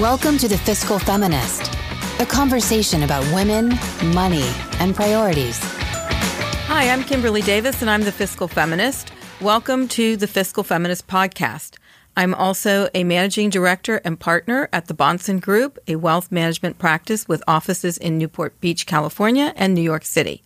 Welcome to The Fiscal Feminist, a conversation about women, money, and priorities. Hi, I'm Kimberlee Davis, and I'm the Fiscal Feminist. Welcome to the Fiscal Feminist Podcast. I'm also a managing director and partner at the Bahnsen Group, a wealth management practice with offices in Newport Beach, California, and New York City.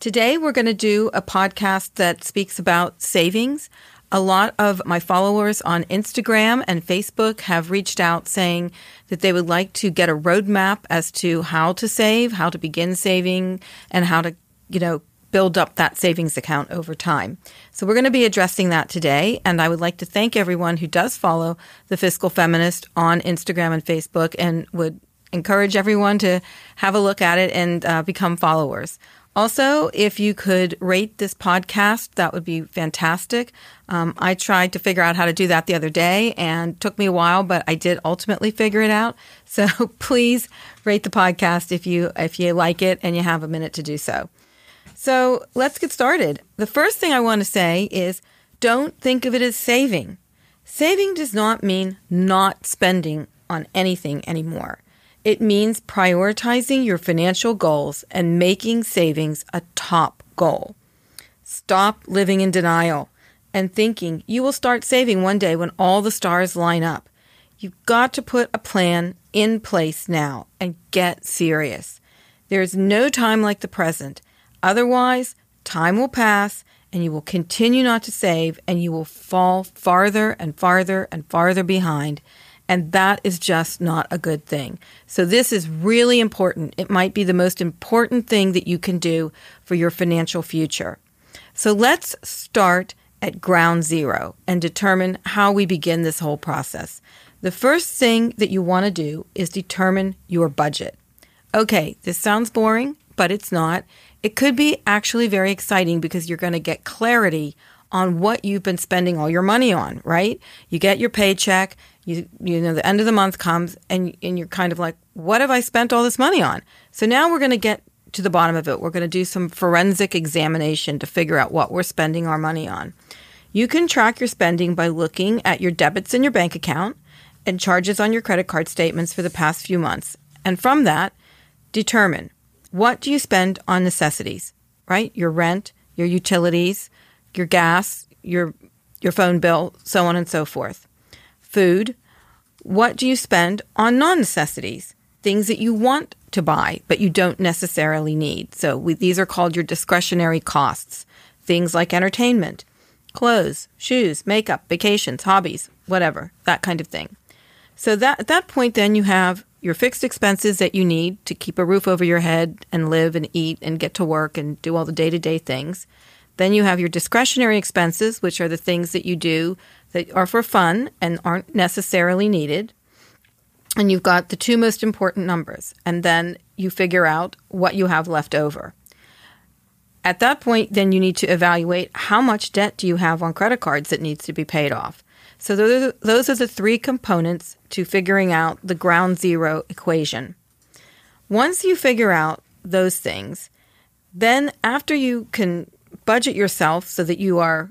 Today, we're going to do a podcast that speaks about savings. A lot of my followers on Instagram and Facebook have reached out saying that they would like to get a roadmap as to how to save, how to begin saving, and how to, you know, build up that savings account over time. So we're going to be addressing that today. And I would like to thank everyone who does follow the Fiscal Feminist on Instagram and Facebook and would encourage everyone to have a look at it and uh, become followers. Also, if you could rate this podcast, that would be fantastic. Um, I tried to figure out how to do that the other day and took me a while, but I did ultimately figure it out. So please rate the podcast if you if you like it and you have a minute to do so. So let's get started. The first thing I want to say is don't think of it as saving. Saving does not mean not spending on anything anymore. It means prioritizing your financial goals and making savings a top goal. Stop living in denial and thinking you will start saving one day when all the stars line up. You've got to put a plan in place now and get serious. There is no time like the present. Otherwise, time will pass and you will continue not to save and you will fall farther and farther and farther behind and that is just not a good thing. So, this is really important. It might be the most important thing that you can do for your financial future. So, let's start at ground zero and determine how we begin this whole process. The first thing that you want to do is determine your budget. Okay, this sounds boring, but it's not. It could be actually very exciting because you're going to get clarity on what you've been spending all your money on, right? You get your paycheck, you you know the end of the month comes and and you're kind of like what have i spent all this money on? So now we're going to get to the bottom of it. We're going to do some forensic examination to figure out what we're spending our money on. You can track your spending by looking at your debits in your bank account and charges on your credit card statements for the past few months. And from that determine what do you spend on necessities right? Your rent your utilities your gas your your phone bill so on and so forth food, what do you spend on non necessities? Things that you want to buy, but you don't necessarily need. So we, these are called your discretionary costs. Things like entertainment, clothes, shoes, makeup, vacations, hobbies, whatever, that kind of thing. So that at that point then you have your fixed expenses that you need to keep a roof over your head and live and eat and get to work and do all the day-to-day things. Then you have your discretionary expenses, which are the things that you do that are for fun and aren't necessarily needed. And you've got the two most important numbers, and then you figure out what you have left over. At that point, then you need to evaluate how much debt do you have on credit cards that needs to be paid off. So those are, the three components to figuring out the ground zero equation. Once you figure out those things, then after you can budget yourself so that you are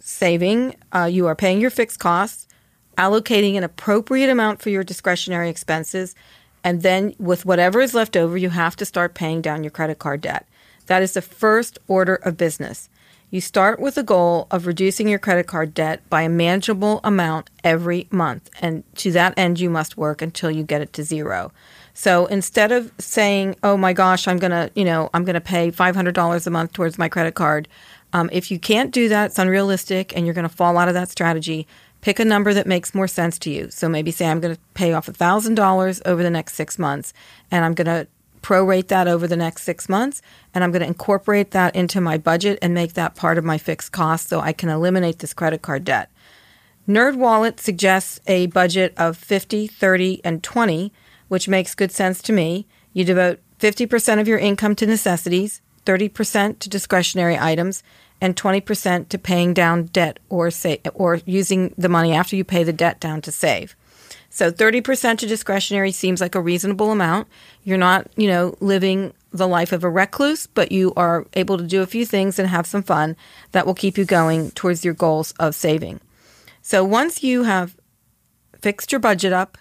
saving, uh, you are paying your fixed costs, allocating an appropriate amount for your discretionary expenses, and then with whatever is left over, you have to start paying down your credit card debt. That is the first order of business. You start with the goal of reducing your credit card debt by a manageable amount every month. And to that end, you must work until you get it to zero. So instead of saying, oh my gosh, I'm to, you know, I'm to pay $500 a month towards my credit card, um, if you can't do that, it's unrealistic and you're to fall out of that strategy. Pick a number that makes more sense to you. So maybe say I'm to pay off $1,000 over the next six months and I'm to prorate that over the next six months and I'm going to incorporate that into my budget and make that part of my fixed cost so I can eliminate this credit card debt. NerdWallet suggests a budget of 50, 30, and 20, which makes good sense to me. You devote 50% of your income to necessities, 30% to discretionary items, and 20% to paying down debt or say, or using the money after you pay the debt down to save. So 30% to discretionary seems like a reasonable amount. You're not, you know, living the life of a recluse, but you are able to do a few things and have some fun that will keep you going towards your goals of saving. So once you have fixed your budget up,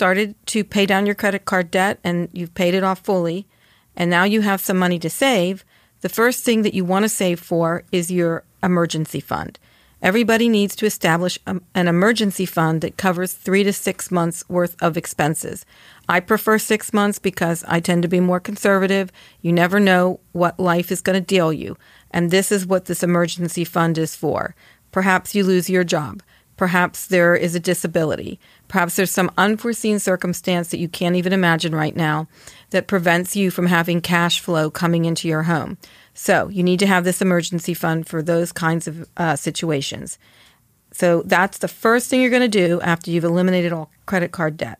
started to pay down your credit card debt and you've paid it off fully, and now you have some money to save, the first thing that you want to save for is your emergency fund. Everybody needs to establish a, an emergency fund that covers three to six months worth of expenses. I prefer six months because I tend to be more conservative. You never know what life is going to deal you. And this is what this emergency fund is for. Perhaps you lose your job. Perhaps there is a disability. Perhaps there's some unforeseen circumstance that you can't even imagine right now that prevents you from having cash flow coming into your home. So you need to have this emergency fund for those kinds of uh, situations. So that's the first thing you're going to do after you've eliminated all credit card debt.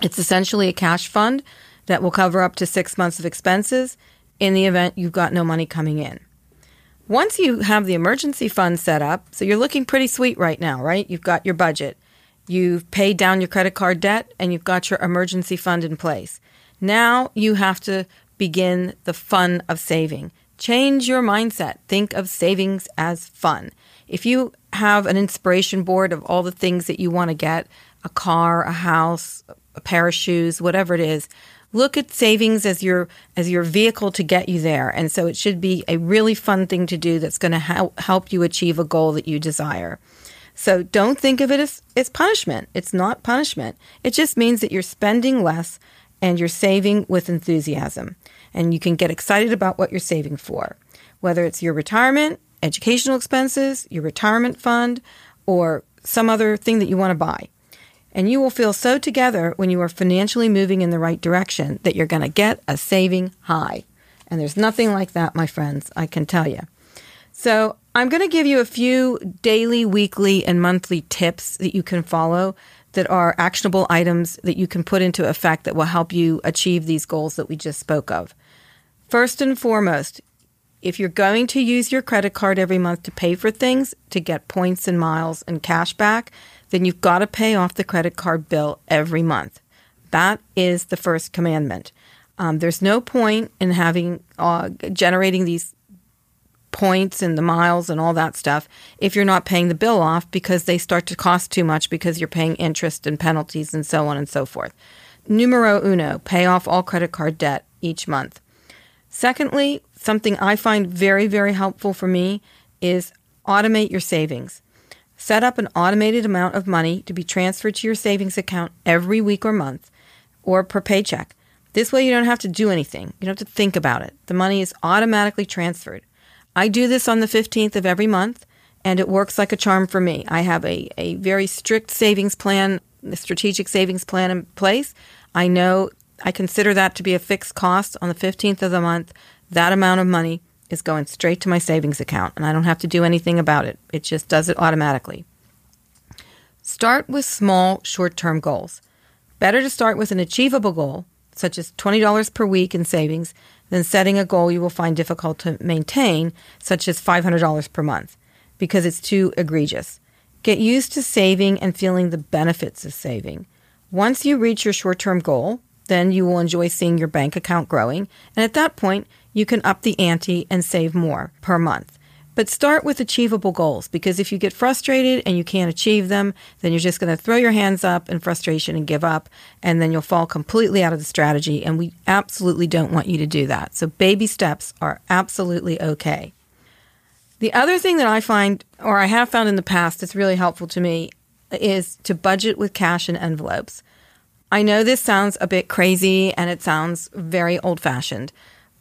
It's essentially a cash fund that will cover up to six months of expenses in the event you've got no money coming in. Once you have the emergency fund set up, so you're looking pretty sweet right now, right? You've got your budget, you've paid down your credit card debt, and you've got your emergency fund in place. Now you have to begin the fun of saving. Change your mindset. Think of savings as fun. If you have an inspiration board of all the things that you want to get a car, a house, a pair of shoes, whatever it is look at savings as your as your vehicle to get you there and so it should be a really fun thing to do that's going to help help you achieve a goal that you desire so don't think of it as, as punishment it's not punishment it just means that you're spending less and you're saving with enthusiasm. And you can get excited about what you're saving for, whether it's your retirement, educational expenses, your retirement fund, or some other thing that you want to buy. And you will feel so together when you are financially moving in the right direction that you're going to get a saving high. And there's nothing like that, my friends, I can tell you. So, I'm going to give you a few daily, weekly, and monthly tips that you can follow that are actionable items that you can put into effect that will help you achieve these goals that we just spoke of. First and foremost, if you're going to use your credit card every month to pay for things, to get points and miles and cash back, then you've got to pay off the credit card bill every month. That is the first commandment. Um, there's no point in having uh, generating these points and the miles and all that stuff if you're not paying the bill off because they start to cost too much because you're paying interest and penalties and so on and so forth. Numero uno, pay off all credit card debt each month. Secondly, something I find very, very helpful for me is automate your savings. Set up an automated amount of money to be transferred to your savings account every week or month or per paycheck. This way, you don't have to do anything. You don't have to think about it. The money is automatically transferred. I do this on the 15th of every month, and it works like a charm for me. I have a, a very strict savings plan, a strategic savings plan in place. I know I consider that to be a fixed cost on the 15th of the month. That amount of money is going straight to my savings account, and I don't have to do anything about it. It just does it automatically. Start with small, short term goals. Better to start with an achievable goal, such as $20 per week in savings, than setting a goal you will find difficult to maintain, such as $500 per month, because it's too egregious. Get used to saving and feeling the benefits of saving. Once you reach your short term goal, then you will enjoy seeing your bank account growing, and at that point, you can up the ante and save more per month. But start with achievable goals because if you get frustrated and you can't achieve them, then you're just going to throw your hands up in frustration and give up, and then you'll fall completely out of the strategy. And we absolutely don't want you to do that. So, baby steps are absolutely okay. The other thing that I find, or I have found in the past, that's really helpful to me is to budget with cash and envelopes. I know this sounds a bit crazy and it sounds very old fashioned.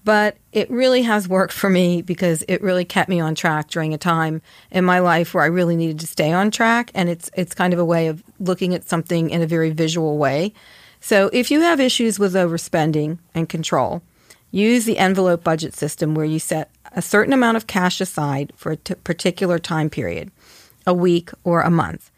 But it really has worked for me because it really kept me on track during a time in my life where I really needed to stay on track. And it's it's kind of a way of looking at something in a very visual way. So if you have issues with overspending and control, use the envelope budget system where you set a certain amount of cash aside for a t- particular time period, a week or a month.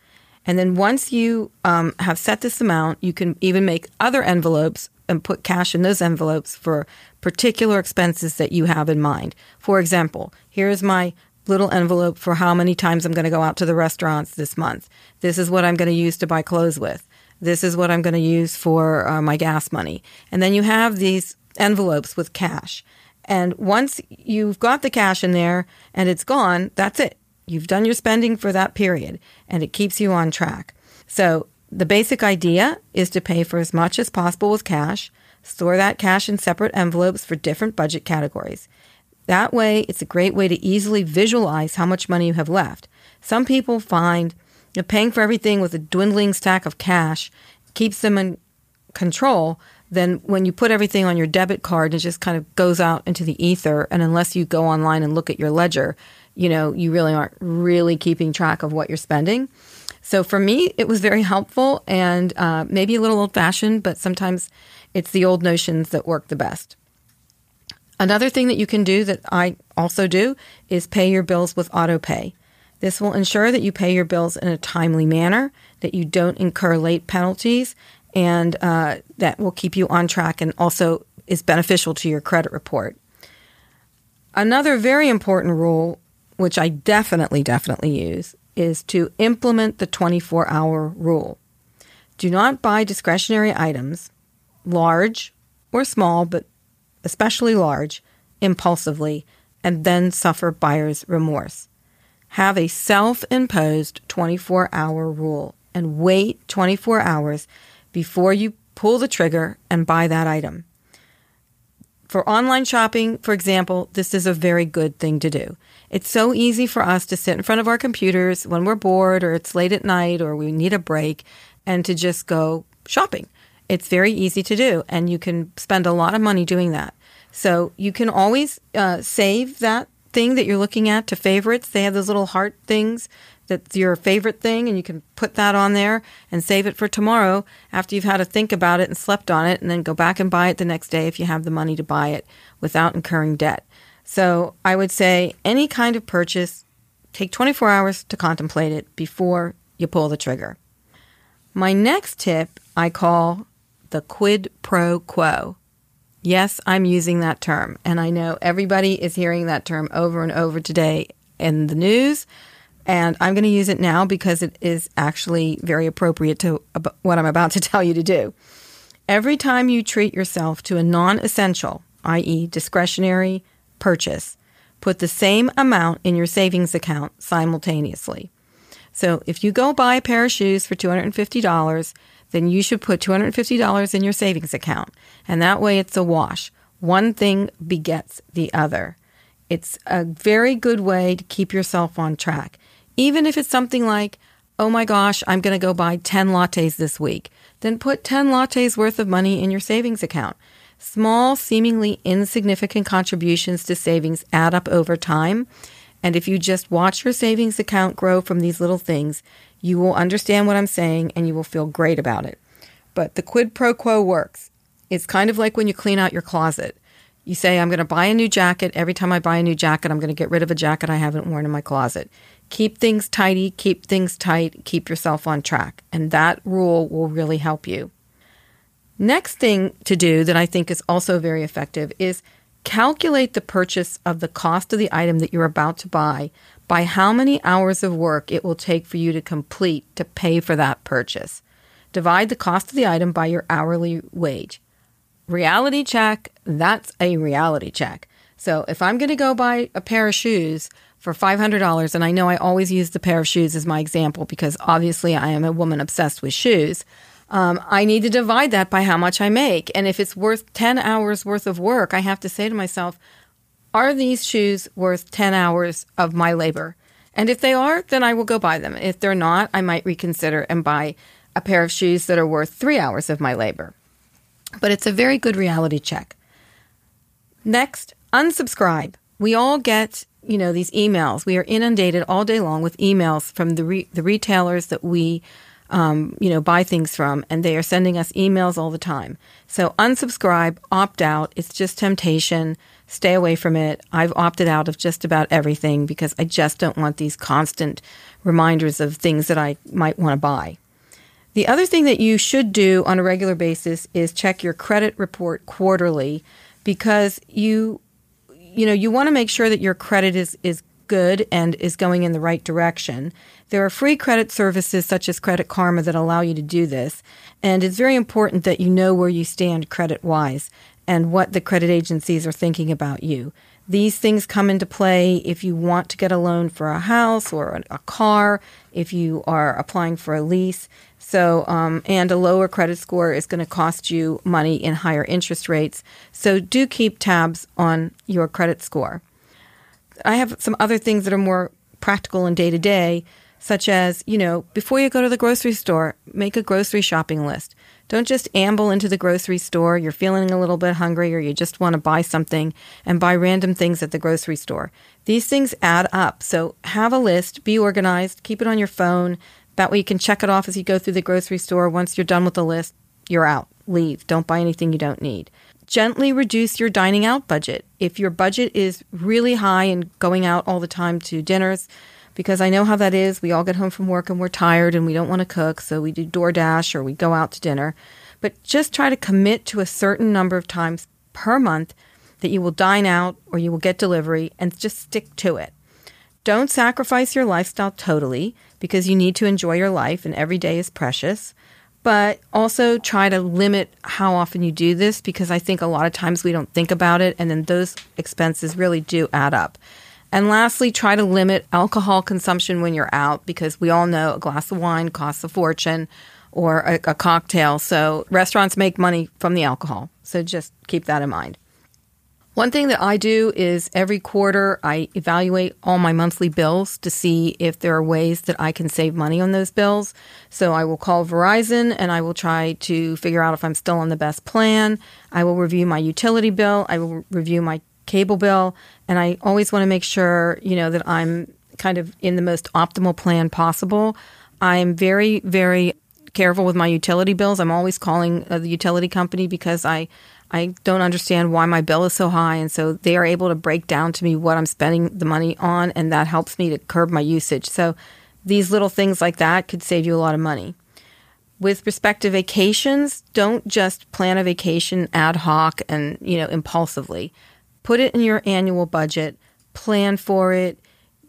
And then once you um, have set this amount, you can even make other envelopes and put cash in those envelopes for particular expenses that you have in mind. For example, here's my little envelope for how many times I'm going to go out to the restaurants this month. This is what I'm going to use to buy clothes with. This is what I'm going to use for uh, my gas money. And then you have these envelopes with cash. And once you've got the cash in there and it's gone, that's it. You've done your spending for that period and it keeps you on track. So The basic idea is to pay for as much as possible with cash, store that cash in separate envelopes for different budget categories. That way, it's a great way to easily visualize how much money you have left. Some people find that paying for everything with a dwindling stack of cash keeps them in control. Then, when you put everything on your debit card, and it just kind of goes out into the ether. And unless you go online and look at your ledger, you know, you really aren't really keeping track of what you're spending. So for me, it was very helpful and uh, maybe a little old fashioned, but sometimes it's the old notions that work the best. Another thing that you can do that I also do is pay your bills with auto pay. This will ensure that you pay your bills in a timely manner, that you don't incur late penalties, and uh, that will keep you on track and also is beneficial to your credit report. Another very important rule, which I definitely, definitely use, is to implement the 24 hour rule. Do not buy discretionary items, large or small, but especially large, impulsively, and then suffer buyer's remorse. Have a self imposed 24 hour rule and wait 24 hours before you pull the trigger and buy that item. For online shopping, for example, this is a very good thing to do. It's so easy for us to sit in front of our computers when we're bored or it's late at night or we need a break and to just go shopping. It's very easy to do, and you can spend a lot of money doing that. So you can always uh, save that thing that you're looking at to favorites. They have those little heart things that's your favorite thing, and you can put that on there and save it for tomorrow after you've had to think about it and slept on it, and then go back and buy it the next day if you have the money to buy it without incurring debt. So I would say any kind of purchase, take 24 hours to contemplate it before you pull the trigger. My next tip I call the quid pro quo. Yes, I'm using that term, and I know everybody is hearing that term over and over today in the news and I'm going to use it now because it is actually very appropriate to what I'm about to tell you to do. Every time you treat yourself to a non essential, i.e., discretionary purchase, put the same amount in your savings account simultaneously. So if you go buy a pair of shoes for $250, then you should put $250 in your savings account. And that way it's a wash. One thing begets the other. It's a very good way to keep yourself on track. Even if it's something like, oh my gosh, I'm going to go buy 10 lattes this week, then put 10 lattes worth of money in your savings account. Small, seemingly insignificant contributions to savings add up over time. And if you just watch your savings account grow from these little things, you will understand what I'm saying and you will feel great about it. But the quid pro quo works. It's kind of like when you clean out your closet. You say, I'm going to buy a new jacket. Every time I buy a new jacket, I'm going to get rid of a jacket I haven't worn in my closet. Keep things tidy, keep things tight, keep yourself on track. And that rule will really help you. Next thing to do that I think is also very effective is calculate the purchase of the cost of the item that you're about to buy by how many hours of work it will take for you to complete to pay for that purchase. Divide the cost of the item by your hourly wage. Reality check, that's a reality check. So if I'm going to go buy a pair of shoes for $500, and I know I always use the pair of shoes as my example because obviously I am a woman obsessed with shoes. Um, I need to divide that by how much I make. And if it's worth 10 hours worth of work, I have to say to myself, are these shoes worth 10 hours of my labor? And if they are, then I will go buy them. If they're not, I might reconsider and buy a pair of shoes that are worth three hours of my labor. But it's a very good reality check. Next, unsubscribe. We all get you know, these emails. We are inundated all day long with emails from the re- the retailers that we, um, you know, buy things from, and they are sending us emails all the time. So unsubscribe, opt out. It's just temptation. Stay away from it. I've opted out of just about everything because I just don't want these constant reminders of things that I might want to buy. The other thing that you should do on a regular basis is check your credit report quarterly because you you know, you want to make sure that your credit is, is good and is going in the right direction. There are free credit services such as Credit Karma that allow you to do this. And it's very important that you know where you stand credit wise and what the credit agencies are thinking about you. These things come into play if you want to get a loan for a house or a car, if you are applying for a lease. So, um, and a lower credit score is going to cost you money in higher interest rates. So, do keep tabs on your credit score. I have some other things that are more practical and day to day, such as, you know, before you go to the grocery store, make a grocery shopping list. Don't just amble into the grocery store. You're feeling a little bit hungry or you just want to buy something and buy random things at the grocery store. These things add up. So have a list, be organized, keep it on your phone, that way you can check it off as you go through the grocery store. Once you're done with the list, you're out. Leave. Don't buy anything you don't need. Gently reduce your dining out budget. If your budget is really high and going out all the time to dinners, because I know how that is. We all get home from work and we're tired and we don't want to cook, so we do DoorDash or we go out to dinner. But just try to commit to a certain number of times per month that you will dine out or you will get delivery and just stick to it. Don't sacrifice your lifestyle totally because you need to enjoy your life and every day is precious. But also try to limit how often you do this because I think a lot of times we don't think about it and then those expenses really do add up. And lastly, try to limit alcohol consumption when you're out because we all know a glass of wine costs a fortune or a, a cocktail. So restaurants make money from the alcohol. So just keep that in mind. One thing that I do is every quarter I evaluate all my monthly bills to see if there are ways that I can save money on those bills. So I will call Verizon and I will try to figure out if I'm still on the best plan. I will review my utility bill. I will review my cable bill. And I always want to make sure, you know, that I'm kind of in the most optimal plan possible. I'm very, very careful with my utility bills. I'm always calling uh, the utility company because I I don't understand why my bill is so high. And so they are able to break down to me what I'm spending the money on, and that helps me to curb my usage. So these little things like that could save you a lot of money. With respect to vacations, don't just plan a vacation ad hoc and, you know, impulsively. Put it in your annual budget, plan for it,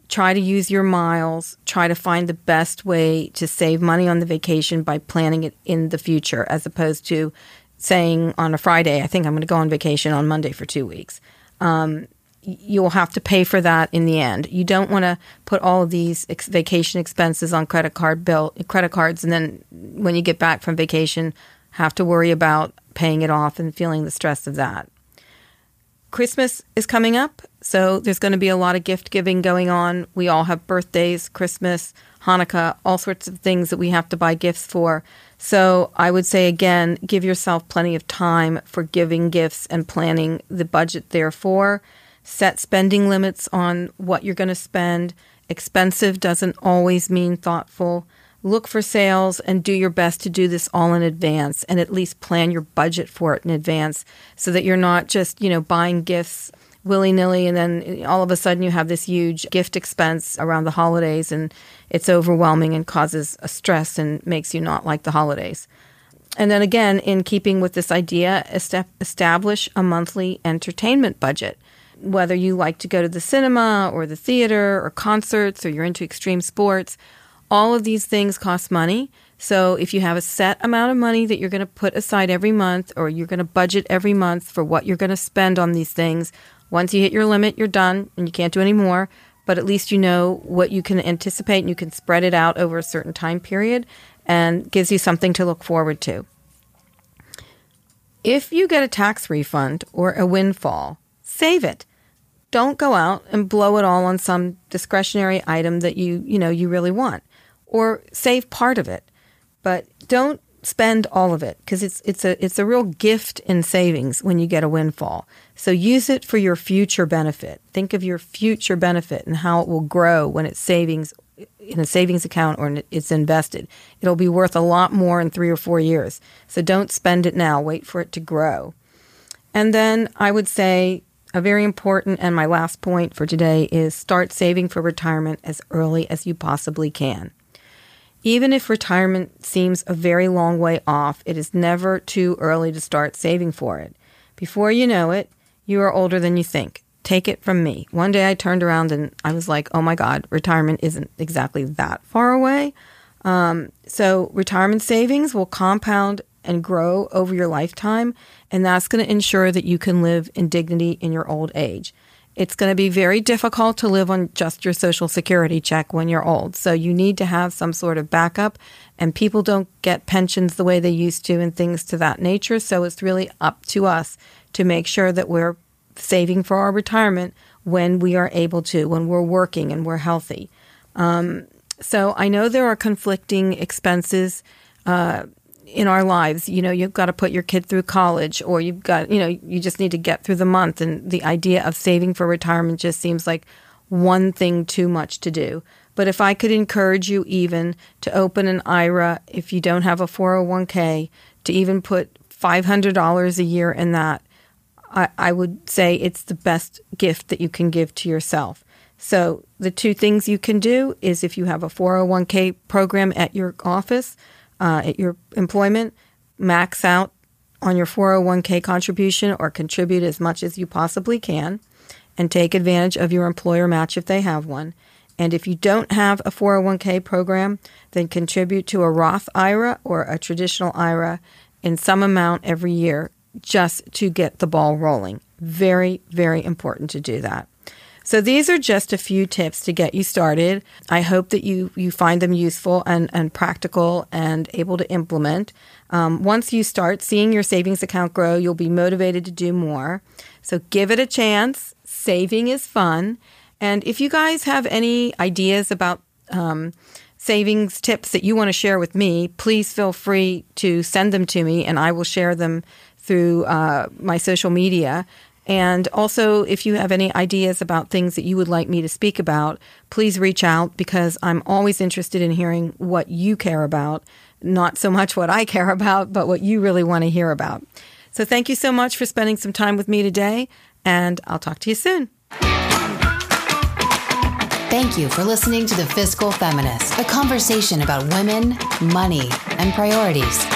try to use your miles, try to find the best way to save money on the vacation by planning it in the future as opposed to saying on a Friday, I think I'm going to go on vacation on Monday for two weeks. Um, you'll have to pay for that in the end. You don't want to put all of these ex- vacation expenses on credit card bill credit cards, and then when you get back from vacation, have to worry about paying it off and feeling the stress of that. Christmas is coming up, so there's going to be a lot of gift giving going on. We all have birthdays, Christmas, Hanukkah, all sorts of things that we have to buy gifts for. So I would say again, give yourself plenty of time for giving gifts and planning the budget therefore. Set spending limits on what you're going to spend. Expensive doesn't always mean thoughtful. Look for sales and do your best to do this all in advance and at least plan your budget for it in advance so that you're not just, you know, buying gifts willy nilly, and then all of a sudden you have this huge gift expense around the holidays, and it's overwhelming and causes a stress and makes you not like the holidays. And then again, in keeping with this idea, establish a monthly entertainment budget. Whether you like to go to the cinema or the theater or concerts or you're into extreme sports, all of these things cost money. So if you have a set amount of money that you're going to put aside every month or you're going to budget every month for what you're going to spend on these things, once you hit your limit, you're done and you can't do any more. But at least you know what you can anticipate and you can spread it out over a certain time period and gives you something to look forward to. If you get a tax refund or a windfall, save it. Don't go out and blow it all on some discretionary item that you, you know, you really want or save part of it. But don't spend all of it because it's it's a it's a real gift in savings when you get a windfall. So use it for your future benefit. Think of your future benefit and how it will grow when it's savings in a savings account or it's invested. It'll be worth a lot more in 3 or 4 years. So don't spend it now, wait for it to grow. And then I would say a very important and my last point for today is start saving for retirement as early as you possibly can. Even if retirement seems a very long way off, it is never too early to start saving for it. Before you know it, you are older than you think. Take it from me. One day I turned around and I was like, oh my God, retirement isn't exactly that far away. Um, so, retirement savings will compound and grow over your lifetime, and that's going to ensure that you can live in dignity in your old age. It's going to be very difficult to live on just your social security check when you're old. So you need to have some sort of backup and people don't get pensions the way they used to and things to that nature. So it's really up to us to make sure that we're saving for our retirement when we are able to, when we're working and we're healthy. Um, so I know there are conflicting expenses. Uh, in our lives. You know, you've got to put your kid through college or you've got, you know, you just need to get through the month. And the idea of saving for retirement just seems like one thing too much to do. But if I could encourage you even to open an IRA, if you don't have a 401k, to even put $500 a year in that, I, I would say it's the best gift that you can give to yourself. So, the two things you can do is if you have a 401k program at your office, uh, at your employment, max out on your 401k contribution or contribute as much as you possibly can and take advantage of your employer match if they have one. And if you don't have a 401k program, then contribute to a Roth IRA or a traditional IRA in some amount every year just to get the ball rolling. Very, very important to do that. So these are just a few tips to get you started. I hope that you you find them useful and, and practical and able to implement. Um, once you start seeing your savings account grow, you'll be motivated to do more. So give it a chance. Saving is fun. And if you guys have any ideas about um, savings tips that you want to share with me, please feel free to send them to me and I will share them through uh, my social media. And also, if you have any ideas about things that you would like me to speak about, please reach out because I'm always interested in hearing what you care about, not so much what I care about, but what you really want to hear about. So, thank you so much for spending some time with me today, and I'll talk to you soon. Thank you for listening to The Fiscal Feminist, a conversation about women, money, and priorities.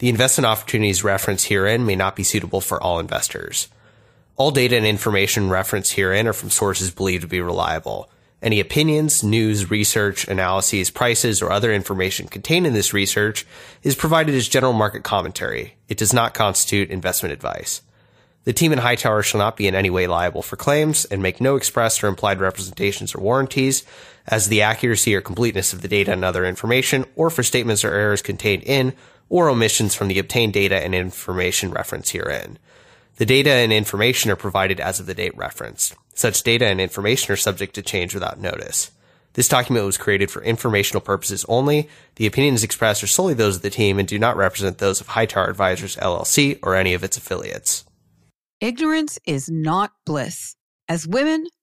The investment opportunities referenced herein may not be suitable for all investors. All data and information referenced herein are from sources believed to be reliable. Any opinions, news, research, analyses, prices, or other information contained in this research is provided as general market commentary. It does not constitute investment advice. The team in Hightower shall not be in any way liable for claims and make no express or implied representations or warranties as the accuracy or completeness of the data and other information or for statements or errors contained in or omissions from the obtained data and information referenced herein. The data and information are provided as of the date referenced. Such data and information are subject to change without notice. This document was created for informational purposes only. The opinions expressed are solely those of the team and do not represent those of Hightower Advisors LLC or any of its affiliates. Ignorance is not bliss. As women,